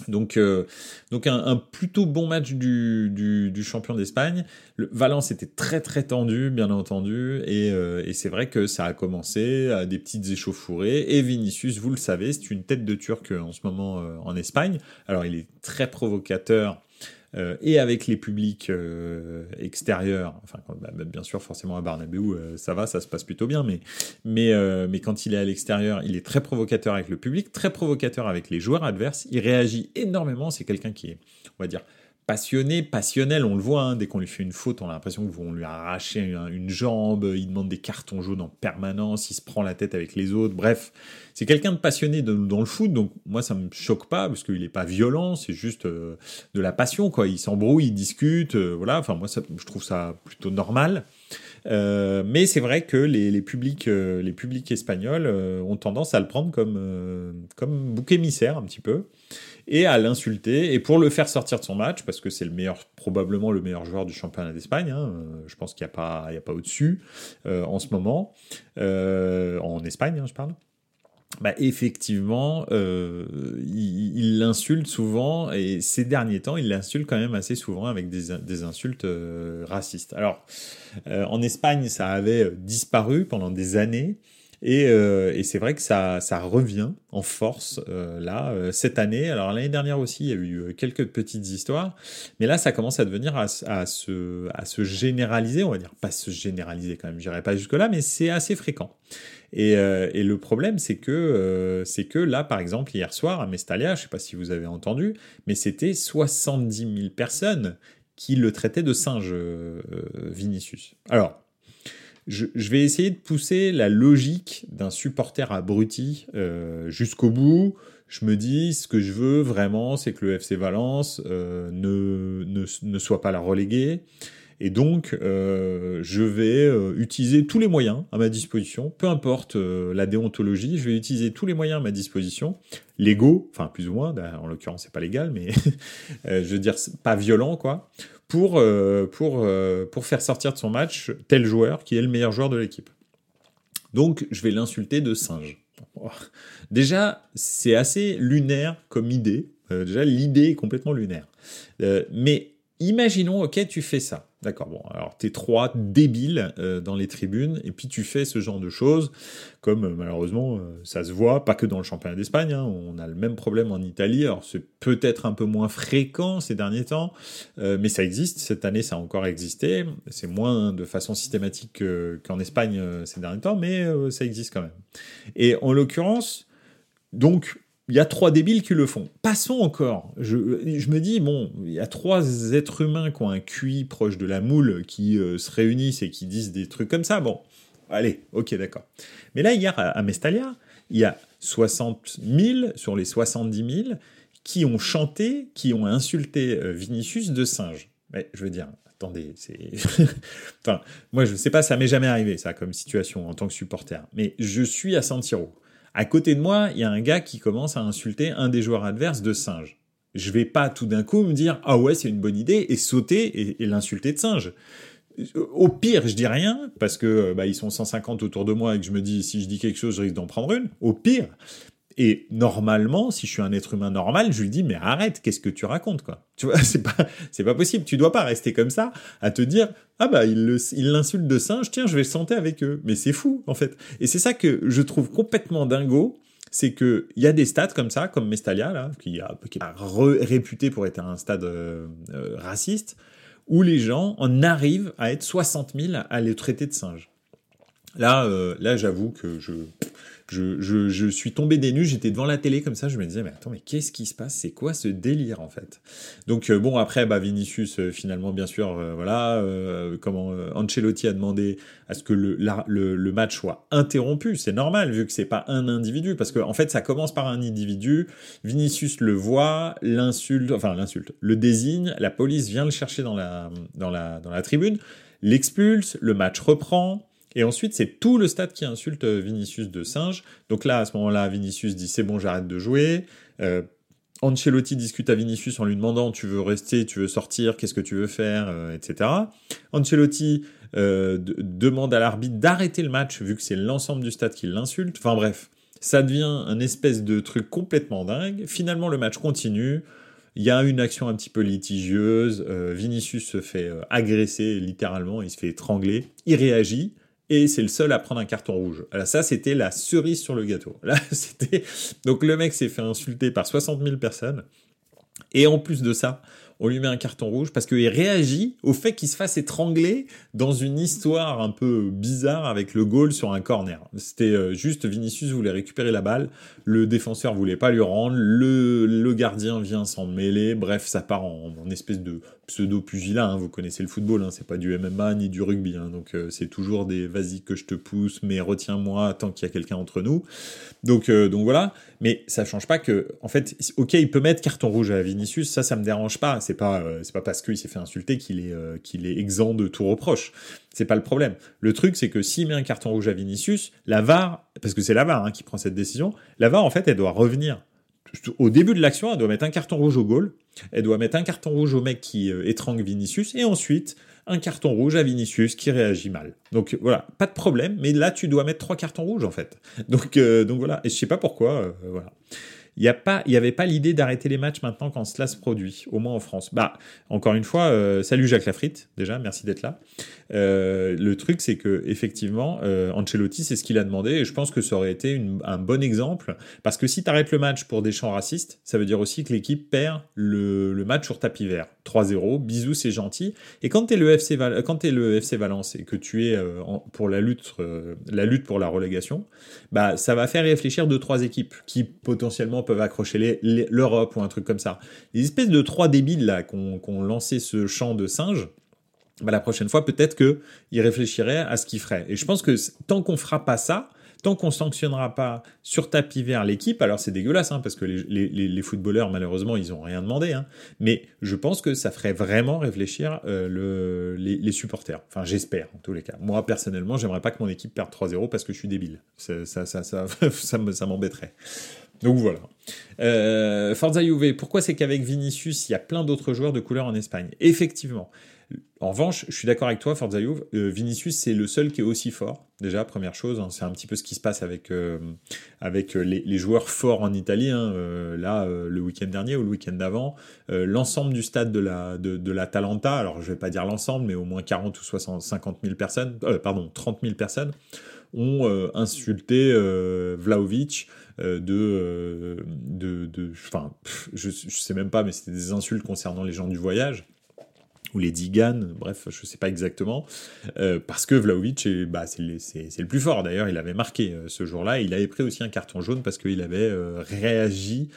Donc, euh, donc un, plutôt bon match du, du, champion d'Espagne. Valence était très très tendu, bien entendu, et, euh, et c'est vrai que ça a commencé à des petites échauffourées. Et Vinicius, vous le savez, c'est une tête de Turc en ce moment euh, en Espagne. Alors il est très provocateur euh, et avec les publics euh, extérieurs, enfin bah, bah, bien sûr forcément à Barnabéu euh, ça va, ça se passe plutôt bien, mais, mais, mais quand il est à l'extérieur, il est très provocateur avec le public, très provocateur avec les joueurs adverses, il réagit énormément, c'est quelqu'un qui est, on va dire, passionné, passionnel, on le voit, hein, dès qu'on lui fait une faute, on a l'impression vont lui arracher une, jambe, il demande des cartons jaunes en permanence, il se prend la tête avec les autres, bref, c'est quelqu'un de passionné dans le foot, donc moi ça me choque pas, parce qu'il n'est pas violent, c'est juste euh, de la passion, quoi, il s'embrouille, il discute, euh, voilà, enfin moi je trouve ça plutôt normal. Euh, mais c'est vrai que les, les publics, les publics espagnols ont tendance à le prendre comme, comme bouc émissaire un petit peu et à l'insulter et pour le faire sortir de son match parce que c'est le meilleur probablement le meilleur joueur du championnat d'Espagne hein, euh, je pense qu'il n'y a pas il a pas au dessus euh, en ce moment euh, en Espagne hein, je parle. Bah, effectivement, il l'insulte souvent et ces derniers temps, il l'insulte quand même assez souvent avec des, des insultes racistes. Alors, en Espagne, ça avait disparu pendant des années Et, euh, et c'est vrai que ça, ça revient en force euh, là euh, cette année. Alors l'année dernière aussi, il y a eu quelques petites histoires, mais là ça commence à devenir à, à se, à se généraliser, on va dire pas se généraliser quand même, j'irai pas jusque là, mais c'est assez fréquent. Et, et, le problème, c'est que, c'est que là, par exemple, hier soir à Mestalia, je sais pas si vous avez entendu, mais c'était 70 000 personnes qui le traitaient de singe, Vinicius. Alors, je, vais essayer de pousser la logique d'un supporter abruti euh, jusqu'au bout. Je me dis, ce que je veux vraiment, c'est que le FC Valence euh, ne, ne, ne, soit pas la reléguée. Et donc, euh, je vais utiliser tous les moyens à ma disposition, peu importe la déontologie, je vais utiliser tous les moyens à ma disposition, légaux, enfin plus ou moins, en l'occurrence c'est pas légal, mais (laughs) je veux dire pas violent quoi, pour, euh, pour, euh, pour faire sortir de son match tel joueur qui est le meilleur joueur de l'équipe. Donc je vais l'insulter de singe. Déjà, c'est assez lunaire comme idée. Euh, déjà, l'idée est complètement lunaire. mais imaginons, ok, tu fais ça. D'accord, bon, alors t'es trois débiles euh, dans les tribunes, et puis tu fais ce genre de choses, comme euh, malheureusement euh, ça se voit, pas que dans le championnat d'Espagne, hein, on a le même problème en Italie, alors c'est peut-être un peu moins fréquent ces derniers temps, mais ça existe, cette année ça a encore existé, c'est moins de façon systématique qu'en Espagne ces derniers temps, mais ça existe quand même. Et en l'occurrence, donc il y a trois débiles qui le font. Passons encore. Je, me dis, bon, il y a trois êtres humains qui ont un QI proche de la moule qui euh, se réunissent et qui disent des trucs comme ça. Bon, allez, ok, d'accord. Mais là, hier, à, Mestalia, il y a 60 000 sur les 70 000 qui ont chanté, qui ont insulté euh, Vinicius de singe. Mais je veux dire, attendez, c'est. (laughs) enfin, moi, je ne sais pas, ça m'est jamais arrivé, ça, comme situation en tant que supporter. Mais je suis à San Siro. À côté de moi, il y a un gars qui commence à insulter un des joueurs adverses de singe. Je vais pas tout d'un coup me dire ah ouais c'est une bonne idée et sauter et, l'insulter de singe. Au pire, je dis rien parce que bah, ils sont 150 autour de moi et que je me dis si je dis quelque chose, je risque d'en prendre une. Au pire, et normalement, si je suis un être humain normal, je lui dis mais arrête, qu'est-ce que tu racontes quoi? Tu vois, (laughs) c'est pas c'est pas possible. Tu dois pas rester comme ça à te dire ah bah il l'insulte de singe, tiens je vais le avec eux. Mais c'est fou en fait. Et c'est ça que je trouve complètement dingo, c'est que il y a des stades comme ça, comme Mestalia là, qui a qui est réputé pour être un stade euh, euh, raciste, où les gens en arrivent à être 60 000 à les traiter de singe. Là, euh, là, j'avoue que je je, je, je, suis tombé des nues, j'étais devant la télé comme ça, je me disais, mais attends, mais qu'est-ce qui se passe? C'est quoi ce délire en fait? Donc euh, bon, après, bah, Vinicius, euh, finalement, bien sûr, euh, voilà, comment Ancelotti a demandé à ce que le, le, le match soit interrompu, c'est normal, vu que c'est pas un individu, parce que en fait, ça commence par un individu, Vinicius le voit, l'insulte, enfin l'insulte, le désigne, la police vient le chercher dans la, dans la, dans la tribune, l'expulse, le match reprend, et ensuite, c'est tout le stade qui insulte euh, Vinicius de singe. Donc là, à ce moment-là, Vinicius dit c'est bon, j'arrête de jouer. Euh, Ancelotti discute à Vinicius en lui demandant tu veux rester, tu veux sortir, qu'est-ce que tu veux faire, euh, etc. Ancelotti demande à l'arbitre d'arrêter le match vu que c'est l'ensemble du stade qui l'insulte. Enfin bref, ça devient un espèce de truc complètement dingue. Finalement, le match continue. Il y a une action un petit peu litigieuse. Vinicius se fait agresser littéralement, il se fait étrangler. Il réagit et c'est le seul à prendre un carton rouge. Alors ça, c'était la cerise sur le gâteau. Là, (laughs) c'était donc le mec s'est fait insulter par 60 000 personnes. Et en plus de ça, on lui met un carton rouge parce qu'il réagit au fait qu'il se fasse étrangler dans une histoire un peu bizarre avec le goal sur un corner. C'était euh, juste Vinicius voulait récupérer la balle, le défenseur voulait pas lui rendre, le, le gardien vient s'en mêler, bref, ça part en, espèce de pseudo-pugilat, hein. vous connaissez le football, hein, c'est pas du MMA ni du rugby, hein. donc euh, c'est toujours des vas-y que je te pousse, mais retiens-moi tant qu'il y a quelqu'un entre nous. Donc, euh, donc voilà, mais ça change pas que, en fait, ok, il peut mettre carton rouge à Vinicius, ça, ça me dérange pas, c'est pas, euh, c'est pas parce qu'il s'est fait insulter qu'il est, qu'il est exempt de tout reproche. C'est pas le problème. Le truc, c'est que s'il met un carton rouge à Vinicius, la VAR, parce que c'est la VAR qui prend cette décision, la VAR, en fait, elle doit revenir au début de l'action, elle doit mettre un carton rouge au goal, elle doit mettre un carton rouge au mec qui euh, étrangle Vinicius, et ensuite un carton rouge à Vinicius qui réagit mal. Donc voilà, pas de problème, mais là tu dois mettre trois cartons rouges en fait. Donc, euh, donc voilà, et je sais pas pourquoi, euh, voilà. Il n'y a pas, il y avait pas l'idée d'arrêter les matchs maintenant quand cela se produit, au moins en France. Bah, encore une fois, salut Jacques Lafritte, déjà, merci d'être là. Le truc, c'est que effectivement, Ancelotti, c'est ce qu'il a demandé, et je pense que ça aurait été un bon exemple, parce que si tu arrêtes le match pour des chants racistes, ça veut dire aussi que l'équipe perd le, match sur tapis vert. 3-0, bisous, c'est gentil. Et quand tu es le FC Valence et que tu es pour la lutte, la lutte pour la relégation, bah ça va faire réfléchir deux trois équipes qui potentiellement peuvent accrocher l'Europe ou un truc comme ça. Les espèces de trois débiles là qu'on ont lancé ce chant de singe, bah, la prochaine fois peut-être qu'ils réfléchiraient à ce qu'ils feraient. Et je pense que tant qu'on fera pas ça, tant qu'on sanctionnera pas sur tapis vert l'équipe, alors c'est dégueulasse, hein, parce que les, footballeurs, malheureusement, ils ont rien demandé, hein, mais je pense que ça ferait vraiment réfléchir euh, les, supporters. Enfin, j'espère, en tous les cas. Moi, personnellement, j'aimerais pas que mon équipe perde 3-0 parce que je suis débile. Ça, ça, ça, (laughs) ça, m'embêterait. Donc voilà. Euh, Forza Juve, pourquoi c'est qu'avec Vinicius, il y a plein d'autres joueurs de couleur en Espagne? Effectivement, en revanche, je suis d'accord avec toi, Forza Juve, euh, Vinicius, c'est le seul qui est aussi fort. Déjà, première chose, hein, c'est un petit peu ce qui se passe avec, euh, euh, les, joueurs forts en Italie. Hein, là, le week-end dernier ou le week-end d'avant, l'ensemble du stade de la, de, de alors je vais pas dire l'ensemble, mais au moins 40 ou 60, 50 000 personnes, pardon, 30 000 personnes, ont insulté Vlaovic de, de, enfin, je, je sais même pas, mais c'était des insultes concernant les gens du voyage ou les Digan, bref, je ne sais pas exactement, euh, parce que Vlaovic, bah, c'est le plus fort. D'ailleurs, il avait marqué euh, ce jour-là. Il avait pris aussi un carton jaune parce qu'il avait euh, réagi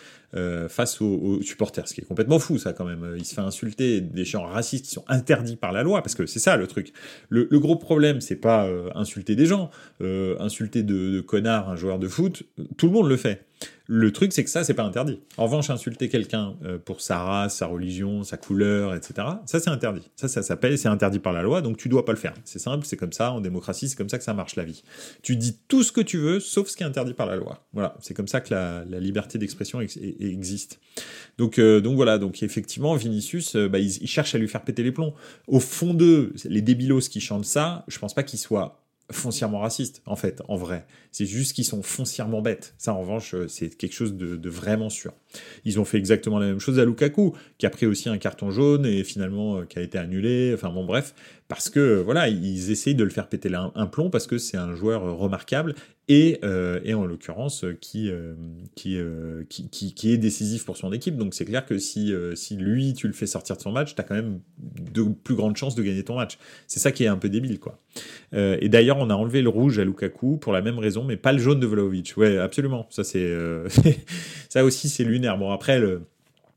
face aux, supporters, ce qui est complètement fou, ça, quand même. Il se fait insulter des gens racistes qui sont interdits par la loi, parce que c'est ça le truc. Le, gros problème, c'est pas insulter des gens, insulter de, de connards un joueur de foot, tout le monde le fait. Le truc, c'est que ça, c'est pas interdit. En revanche, insulter quelqu'un euh, pour sa race, sa religion, sa couleur, etc., ça, c'est interdit. Ça, ça s'appelle, c'est interdit par la loi, donc tu dois pas le faire. C'est simple, c'est comme ça, en démocratie, c'est comme ça que ça marche la vie. Tu dis tout ce que tu veux, sauf ce qui est interdit par la loi. Voilà, c'est comme ça que la, liberté d'expression existe. Donc, euh, donc voilà, donc effectivement, Vinicius, euh, bah, il, il, cherche à lui faire péter les plombs. Au fond d'eux, les débilos qui chantent ça, je pense pas qu'ils soient foncièrement racistes, en fait, en vrai. C'est juste qu'ils sont foncièrement bêtes. Ça, en revanche, euh, c'est quelque chose de, vraiment sûr. Ils ont fait exactement la même chose à Lukaku, qui a pris aussi un carton jaune et finalement euh, qui a été annulé. Enfin bon, bref, parce que voilà, ils essayent de le faire péter un, plomb parce que c'est un joueur remarquable et, euh, et en l'occurrence qui, qui, qui, qui, est décisif pour son équipe. Donc c'est clair que si, si lui, tu le fais sortir de son match, tu as quand même de plus grandes chances de gagner ton match. C'est ça qui est un peu débile, quoi. et d'ailleurs, on a enlevé le rouge à Lukaku pour la même raison, mais pas le jaune de Vlaovic. Ouais, absolument. Ça, c'est, euh, (laughs) ça aussi, c'est lunaire. Bon, après, le,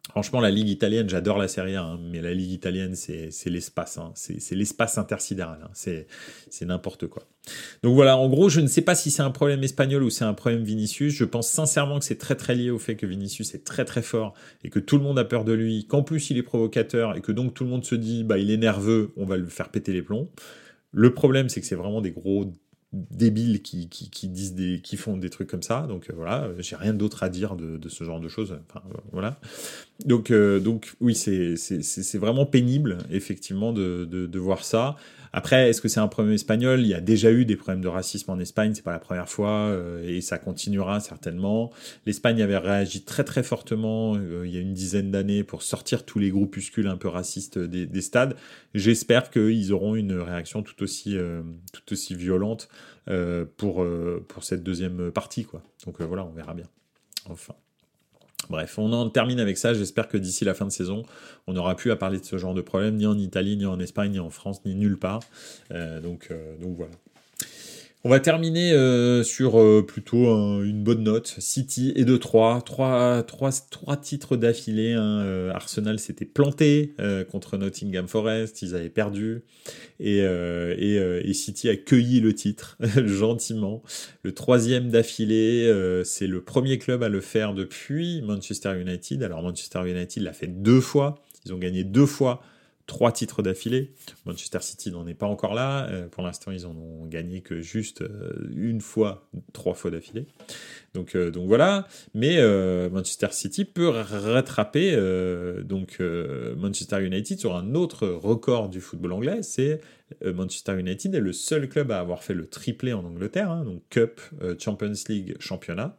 Franchement, la Ligue italienne, j'adore la Serie A, hein, mais la Ligue italienne, c'est l'espace. Hein, c'est l'espace intersidéral. Hein, c'est n'importe quoi. Donc voilà, en gros, je ne sais pas si c'est un problème espagnol ou c'est un problème Vinicius. Je pense sincèrement que c'est très très lié au fait que Vinicius est très très fort et que tout le monde a peur de lui, qu'en plus il est provocateur et que donc tout le monde se dit, bah il est nerveux, on va le faire péter les plombs. Le problème, c'est que c'est vraiment des gros débiles qui, qui, disent des, qui font des trucs comme ça. Donc euh, voilà, j'ai rien d'autre à dire de, ce genre de choses. Enfin, voilà. Donc, euh, donc oui, c'est vraiment pénible, effectivement, de, de, voir ça. Après, est-ce que c'est un problème espagnol? Il y a déjà eu des problèmes de racisme en Espagne, c'est pas la première fois, euh, et ça continuera certainement. L'Espagne avait réagi très très fortement il y a une dizaine d'années pour sortir tous les groupuscules un peu racistes des, des stades. J'espère qu'ils auront une réaction tout aussi, tout aussi violente euh, pour, euh, pour cette deuxième partie. Quoi. Donc euh, voilà, on verra bien. Enfin. Bref, on en termine avec ça. J'espère que d'ici la fin de saison, on n'aura plus à parler de ce genre de problème, ni en Italie, ni en Espagne, ni en France, ni nulle part. donc, donc voilà. On va terminer euh, sur euh, plutôt une bonne note. City et de 3, 3, 3, 3 titres d'affilée. Hein. Euh, Arsenal s'était planté contre Nottingham Forest, ils avaient perdu. Et, et, et City a cueilli le titre (laughs) gentiment. Le troisième d'affilée, c'est le premier club à le faire depuis Manchester United. Alors Manchester United l'a fait deux fois. Ils ont gagné deux fois trois titres d'affilée. Manchester City n'en est pas encore là. Euh, pour l'instant, ils en ont gagné que juste euh, une fois, trois fois d'affilée. Donc, euh, voilà. Mais Manchester City peut rattraper donc Manchester United sur un autre record du football anglais. C'est Manchester United est le seul club à avoir fait le triplé en Angleterre, hein, donc Cup, Champions League, championnat.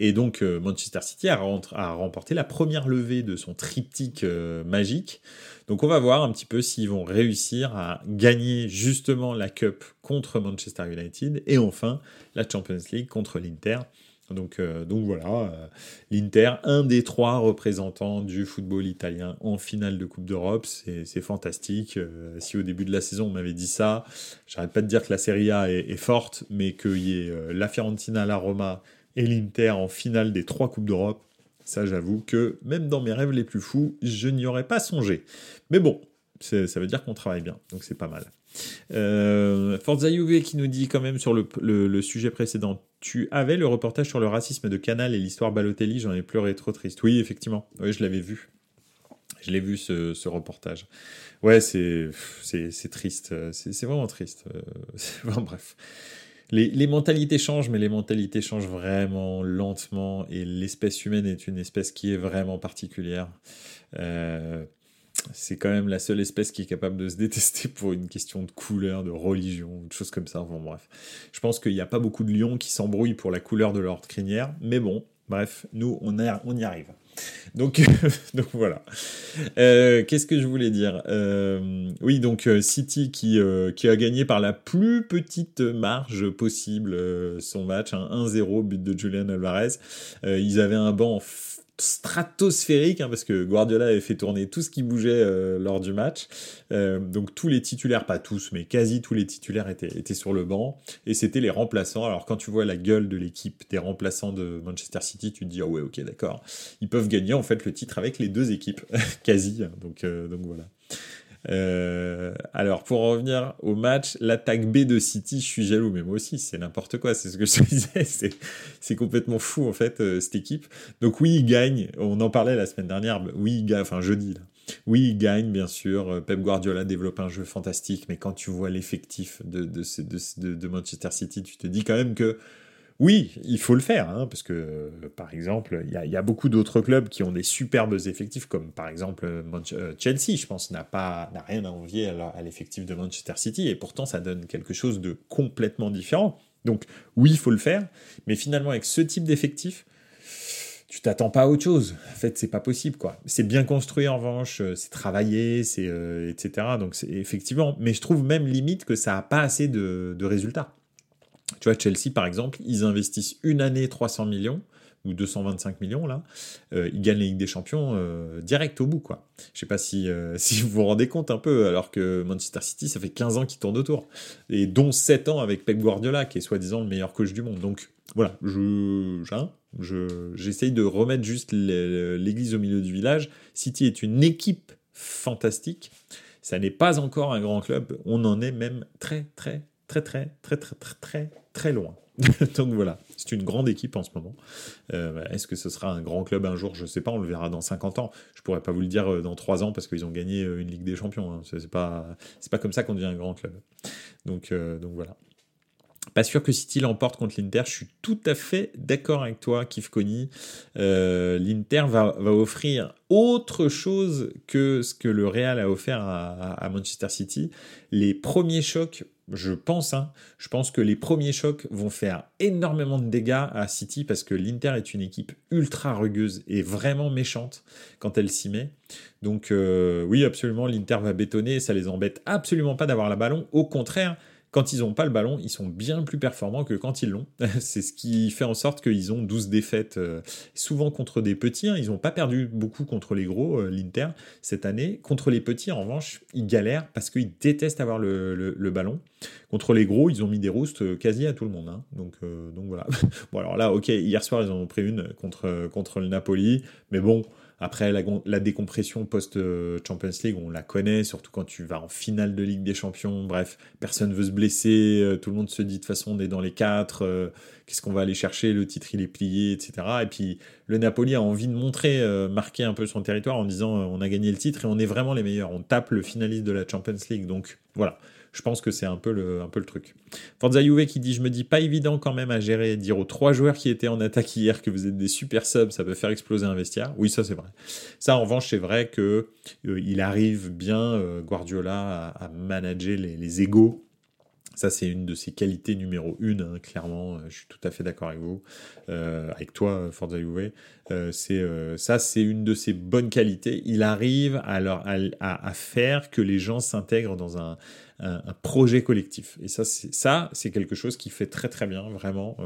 Et donc Manchester City a, a, remporté la première levée de son triptyque magique. Donc on va voir un petit peu s'ils vont réussir à gagner justement la Cup contre Manchester United et enfin la Champions League contre l'Inter. Donc, euh, donc voilà, euh, l'Inter, un des trois représentants du football italien en finale de Coupe d'Europe, c'est fantastique. Euh, si au début de la saison on m'avait dit ça, j'arrête pas de dire que la Serie A est, est forte, mais qu'il y ait la Fiorentina, la Roma et l'Inter en finale des trois Coupes d'Europe, ça, j'avoue que même dans mes rêves les plus fous, je n'y aurais pas songé. Mais bon, ça veut dire qu'on travaille bien, donc c'est pas mal. Euh, Forza Juve qui nous dit quand même sur le, sujet précédent, tu avais le reportage sur le racisme de Canal et l'histoire Balotelli, j'en ai pleuré trop triste. Oui, effectivement, oui, je l'avais vu. Je l'ai vu ce, reportage. Ouais, c'est triste, c'est vraiment triste. Euh, (laughs) bref les, mentalités changent, mais les mentalités changent vraiment lentement et l'espèce humaine est une espèce qui est vraiment particulière. Euh, c'est quand même la seule espèce qui est capable de se détester (laughs) pour une question de couleur, de religion, de choses comme ça. Bon, bref. Je pense qu'il n'y a pas beaucoup de lions qui s'embrouillent pour la couleur de leur crinière, mais bon, bref, nous, on, on y arrive. Donc, (laughs) donc voilà. Euh, qu'est-ce que je voulais dire? Euh, Oui, donc euh, City qui, qui a gagné par la plus petite marge possible son match, un 1-0, but de Julian Alvarez. ils avaient un banc stratosphérique, hein, parce que Guardiola avait fait tourner tout ce qui bougeait euh, lors du match. Euh, donc tous les titulaires, pas tous, mais quasi tous les titulaires étaient, étaient sur le banc, et c'était les remplaçants. Alors quand tu vois la gueule de l'équipe des remplaçants de Manchester City, tu te dis, ah ouais, ok, d'accord. Ils peuvent gagner en fait le titre avec les deux équipes, (laughs) quasi. Donc, euh, donc voilà. Euh, alors, pour revenir au match, l'attaque B de City, je suis jaloux, mais moi aussi, c'est n'importe quoi, c'est ce que je te (laughs) disais, c'est complètement fou, en fait, euh, cette équipe. Donc oui, il gagne, on en parlait la semaine dernière, oui, il gagne, enfin jeudi, là. Oui, il gagne, bien sûr. Pep Guardiola développe un jeu fantastique, mais quand tu vois l'effectif de, de, de, de, Manchester City, tu te dis quand même que oui, il faut le faire, hein, parce que, par exemple, il y, a beaucoup d'autres clubs qui ont des superbes effectifs, comme par exemple euh, Chelsea, je pense, n'a n'a rien à envier à l'effectif de Manchester City, et pourtant ça donne quelque chose de complètement différent. Donc oui, il faut le faire, mais finalement avec ce type d'effectif, tu t'attends pas à autre chose. En fait, c'est pas possible, quoi. C'est bien construit en revanche, euh, c'est travaillé, c'est euh, etc. Donc effectivement, mais je trouve même limite que ça a pas assez de résultats. Tu vois, Chelsea, par exemple, ils investissent une année 300 millions ou 225 millions là, euh, ils gagnent la Ligue des Champions euh, direct au bout quoi. Je sais pas si, euh, (laughs) si vous vous rendez compte un peu, alors que Manchester City ça fait 15 ans qu'ils tournent autour, et dont 7 ans avec Pep Guardiola qui est soi-disant le meilleur coach du monde. Donc voilà, je, je, j'essaye de remettre juste l'église au milieu du village. City est une équipe fantastique, ça n'est pas encore un grand club, on en est même très très très très très très très très loin. (laughs) Donc voilà, c'est une grande équipe en ce moment. Euh, est-ce que ce sera un grand club un jour? Je ne sais pas, on le verra dans 50 ans. Je pourrais pas vous le dire euh, dans 3 ans parce qu'ils ont gagné euh, une Ligue des Champions. Hein. C'est pas, pas comme ça qu'on devient un grand club. Donc, donc voilà. Pas sûr que City l'emporte contre l'Inter. Je suis tout à fait d'accord avec toi, Kif Kony. L'Inter va, va, offrir autre chose que ce que le Real a offert à Manchester City. Les premiers chocs je pense, hein, je pense que les premiers chocs vont faire énormément de dégâts à City parce que l'Inter est une équipe ultra rugueuse et vraiment méchante quand elle s'y met. Donc euh, oui, absolument, l'Inter va bétonner, ça les embête absolument pas d'avoir la ballon. Au contraire, quand ils n'ont pas le ballon, ils sont bien plus performants que quand ils l'ont. (laughs) c'est ce qui fait en sorte qu'ils ont 12 défaites, euh, souvent contre des petits. Hein. Ils n'ont pas perdu beaucoup contre les gros, euh, l'Inter, cette année. Contre les petits, en revanche, ils galèrent parce qu'ils détestent avoir le, ballon. Contre les gros, ils ont mis des roustes euh, quasi à tout le monde. Hein. Donc, donc voilà. (laughs) bon, alors là, ok, hier soir, ils en ont pris une contre, contre le Napoli. Mais bon, après, la, décompression post-Champions League, on la connaît, surtout quand tu vas en finale de Ligue des Champions. Bref, personne veut se blesser, euh, tout le monde se dit de toute façon, on est dans les quatre, euh, qu'est-ce qu'on va aller chercher, le titre il est plié, etc. Et puis, le Napoli a envie de montrer, euh, marquer un peu son territoire en disant on a gagné le titre et on est vraiment les meilleurs. On tape le finaliste de la Champions League. Donc, voilà je pense que c'est un peu le, un peu le truc. Forza qui dit Je me dis pas évident quand même à gérer, dire aux trois joueurs qui étaient en attaque hier que vous êtes des super subs, ça peut faire exploser un vestiaire. Oui, ça c'est vrai. Ça en revanche, c'est vrai que euh, il arrive bien, euh, Guardiola, à, manager les, les égaux Ça, c'est une de ses qualités numéro une, hein, clairement. Euh, je suis tout à fait d'accord avec vous, euh, avec toi, Forza. Euh, c'est ça, c'est une de ses bonnes qualités. Il arrive à, à, faire que les gens s'intègrent dans un, projet collectif. Et ça, c'est ça, c'est quelque chose qui fait très très bien, vraiment.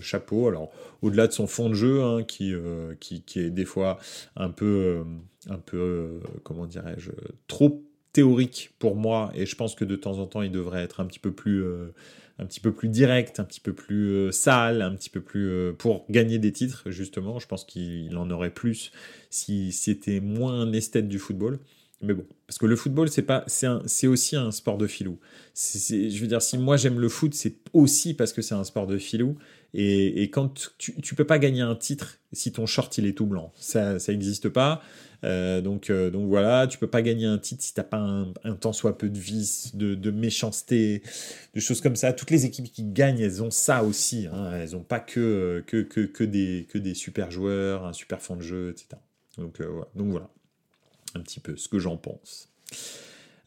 Chapeau. Alors, au-delà de son fond de jeu, hein, qui est des fois un peu, un peu, comment dirais-je, trop théorique pour moi, et je pense que de temps en temps, il devrait être un petit peu plus, euh, un petit peu plus direct, un petit peu plus euh, sale, un petit peu plus euh, pour gagner des titres, justement. Je pense qu'il en aurait plus si c'était moins un esthète du football. Mais bon, parce que le football, c'est pas, c'est aussi un sport de filou. je veux dire, si moi j'aime le foot, c'est aussi parce que c'est un sport de filou. Et, et quand tu, tu peux pas gagner un titre si ton short il est tout blanc, ça, ça n'existe pas. Euh, donc, euh, donc voilà, tu peux pas gagner un titre si t'as pas un, un tant soit peu de vice, de, méchanceté, de choses comme ça. Toutes les équipes qui gagnent, elles ont ça aussi. Hein. Elles ont pas que, que, que, que, des, que des super joueurs, un super fond de jeu, etc. Donc, euh, voilà. donc voilà, un petit peu ce que j'en pense.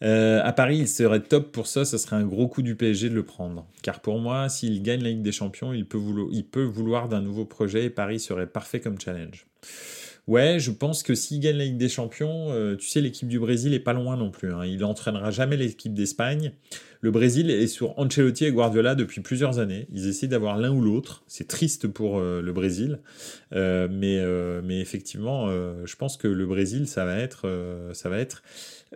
à Paris, il serait top pour ça, ce serait un gros coup du PSG de le prendre. Car pour moi, s'il gagne la Ligue des Champions, il peut vouloir, il peut vouloir d'un nouveau projet et Paris serait parfait comme challenge. Ouais, je pense que s'il gagne la Ligue des Champions, euh, tu sais, l'équipe du Brésil est pas loin non plus. Hein. Il n'entraînera jamais l'équipe d'Espagne. Le Brésil est sur Ancelotti et Guardiola depuis plusieurs années. Ils essaient d'avoir l'un ou l'autre. C'est triste pour euh, le Brésil, euh, mais mais effectivement, je pense que le Brésil, ça va être ça va être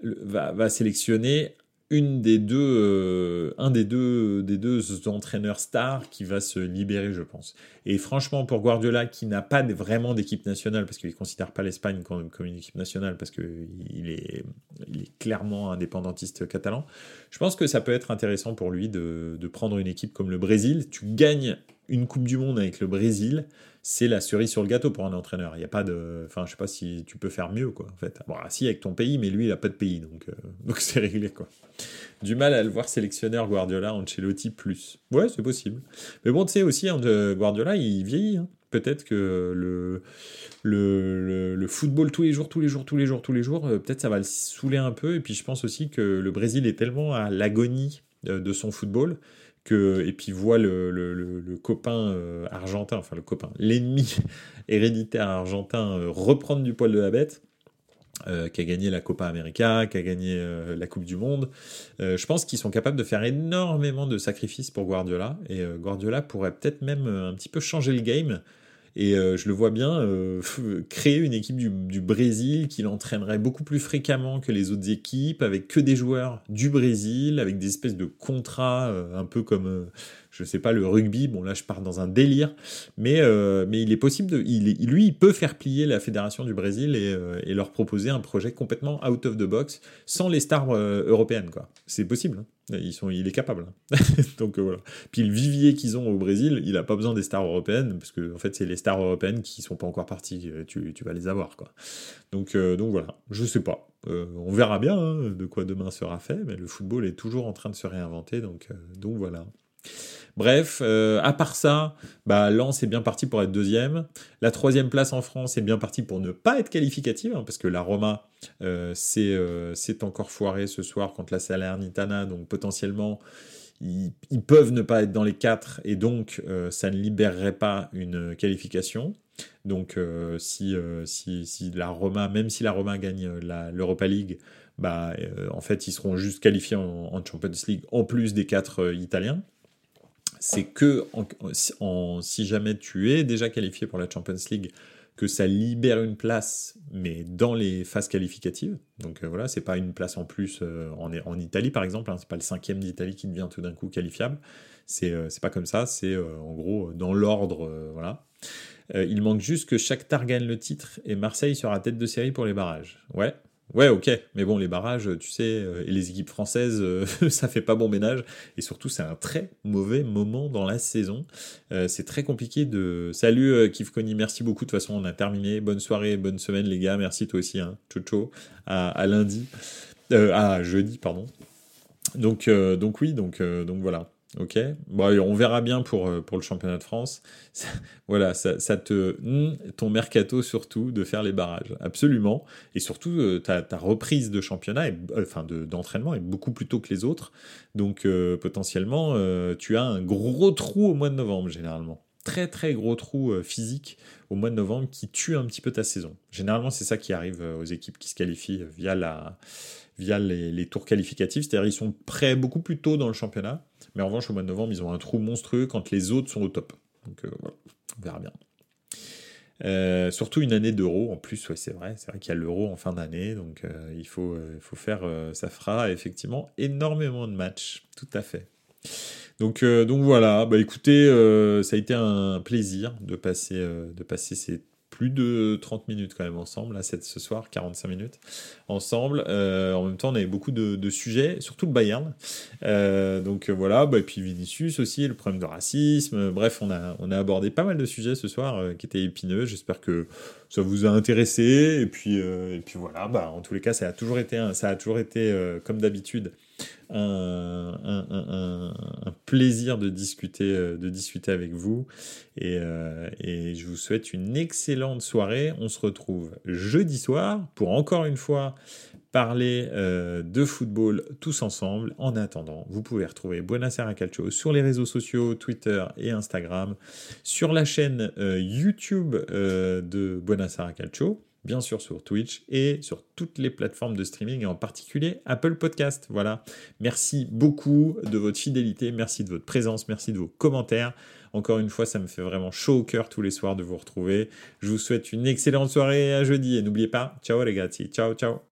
va, va sélectionner une des deux, euh, un des deux, des deux entraîneurs stars qui va se libérer, je pense. Et franchement, pour Guardiola, qui n'a pas vraiment d'équipe nationale, parce qu'il ne considère pas l'Espagne comme, une équipe nationale, parce qu'il est, il est clairement indépendantiste catalan, je pense que ça peut être intéressant pour lui de, de prendre une équipe comme le Brésil. Tu gagnes une Coupe du Monde avec le Brésil, c'est la cerise sur le gâteau pour un entraîneur. Il n'y a pas de. Enfin, je sais pas si tu peux faire mieux, quoi, en fait. Bon, si, avec ton pays, mais lui, il n'a pas de pays, donc euh, (laughs) donc c'est réglé, quoi. Du mal à le voir sélectionneur Guardiola, Ancelotti plus. Ouais, c'est possible. Mais bon, tu sais aussi, Guardiola, il vieillit. Hein. Peut-être que le, le, le, football tous les jours, tous les jours, tous les jours, tous les jours, euh, peut-être ça va le saouler un peu. Et puis je pense aussi que le Brésil est tellement à l'agonie euh, de son football et puis voit le, copain euh, argentin, enfin le copain, l'ennemi (laughs) héréditaire argentin euh, reprendre du poil de la bête, euh, qui a gagné la Copa América, qui a gagné la Coupe du Monde. je pense qu'ils sont capables de faire énormément de sacrifices pour Guardiola, et Guardiola pourrait peut-être même un petit peu changer le game et euh, je le vois bien euh, (laughs) créer une équipe du, Brésil qui l'entraînerait beaucoup plus fréquemment que les autres équipes, avec que des joueurs du Brésil, avec des espèces de contrats, euh, un peu comme je sais pas, le rugby, bon là je pars dans un délire, mais, euh, mais il est possible, de, il, lui il peut faire plier la fédération du Brésil et, euh, et, leur proposer un projet complètement out of the box, sans les stars euh, européennes, quoi. C'est possible, hein. Ils sont, il est capable. Hein. (laughs) Donc voilà. Puis le vivier qu'ils ont au Brésil, il a pas besoin des stars européennes, parce que en fait c'est les stars européennes qui sont pas encore parties, tu, tu vas les avoir, quoi. Donc, donc voilà, je sais pas. on verra bien hein, de quoi demain sera fait, mais le football est toujours en train de se réinventer, donc, donc voilà. Bref, euh, à part ça, bah, Lens est bien parti pour être deuxième. La troisième place en France est bien partie pour ne pas être qualificative, hein, parce que la Roma euh, euh, c'est encore foiré ce soir contre la Salernitana, donc potentiellement ils, peuvent ne pas être dans les quatre, et donc ça ne libérerait pas une qualification. Donc si, la Roma, même si la Roma gagne l'Europa League, bah, en fait ils seront juste qualifiés en Champions League en plus des quatre Italiens c'est que si jamais tu es déjà qualifié pour la Champions League, que ça libère une place, mais dans les phases qualificatives. Donc euh, voilà, c'est pas une place en plus euh, en, en, Italie par exemple, hein, c'est pas le cinquième d'Italie qui devient tout d'un coup qualifiable. C'est euh, pas comme ça, c'est en gros dans l'ordre, voilà. il manque juste que chaque Shakhtar gagne le titre et Marseille sera tête de série pour les barrages. Ouais, Ouais, ok, mais bon, les barrages, tu sais, euh, et les équipes françaises, euh, (laughs) ça fait pas bon ménage, et surtout, c'est un très mauvais moment dans la saison. Euh, c'est très compliqué de. Salut Kif Kony, merci beaucoup. De toute façon, on a terminé. Bonne soirée, bonne semaine, les gars. Merci toi aussi, hein. Ciao, À, lundi, à jeudi, pardon. Donc, donc oui, donc, donc voilà. Ok, bon, on verra bien pour, euh, pour le championnat de France. (laughs) voilà, ça, te. Hmm, ton mercato surtout de faire les barrages, absolument. Et surtout, euh, ta, ta, reprise de championnat, et, euh, enfin d'entraînement, est beaucoup plus tôt que les autres. Donc potentiellement, tu as un gros trou au mois de novembre, généralement. Très très gros trou physique au mois de novembre qui tue un petit peu ta saison. Généralement, c'est ça qui arrive aux équipes qui se qualifient via, la, via les, tours qualificatifs. C'est-à-dire ils sont prêts beaucoup plus tôt dans le championnat mais en revanche, au mois de novembre, ils ont un trou monstrueux quand les autres sont au top. Donc euh, on verra bien. Euh, surtout une année d'euro en plus, ouais, c'est vrai, c'est vrai qu'il y a l'euro en fin d'année, donc euh, il faut, faut faire, ça fera effectivement énormément de matchs, tout à fait. Donc, donc voilà, bah écoutez, ça a été un plaisir de passer, de passer ces plus de 30 minutes quand même ensemble, là, ce soir, 45 minutes ensemble. Euh, en même temps, on avait beaucoup de, sujets, surtout le Bayern. Euh, donc euh, voilà, bah, et puis Vinicius aussi, le problème de racisme. Bref, on a, on a abordé pas mal de sujets ce soir qui étaient épineux. J'espère que ça vous a intéressé. Et puis, et puis voilà, bah, en tous les cas, ça a toujours été, ça a toujours été comme d'habitude, un, plaisir de discuter, euh, de discuter avec vous. Euh, et, je vous souhaite une excellente soirée. On se retrouve jeudi soir pour encore une fois parler euh, de football tous ensemble. En attendant, vous pouvez retrouver Buonasera Calcio sur les réseaux sociaux, Twitter et Instagram, sur la chaîne YouTube de Buonasera Calcio bien sûr sur Twitch et sur toutes les plateformes de streaming et en particulier Apple Podcast. Voilà. Merci beaucoup de votre fidélité, merci de votre présence, merci de vos commentaires. Encore une fois, ça me fait vraiment chaud au cœur tous les soirs de vous retrouver. Je vous souhaite une excellente soirée à jeudi et n'oubliez pas, ciao les gars, ciao ciao.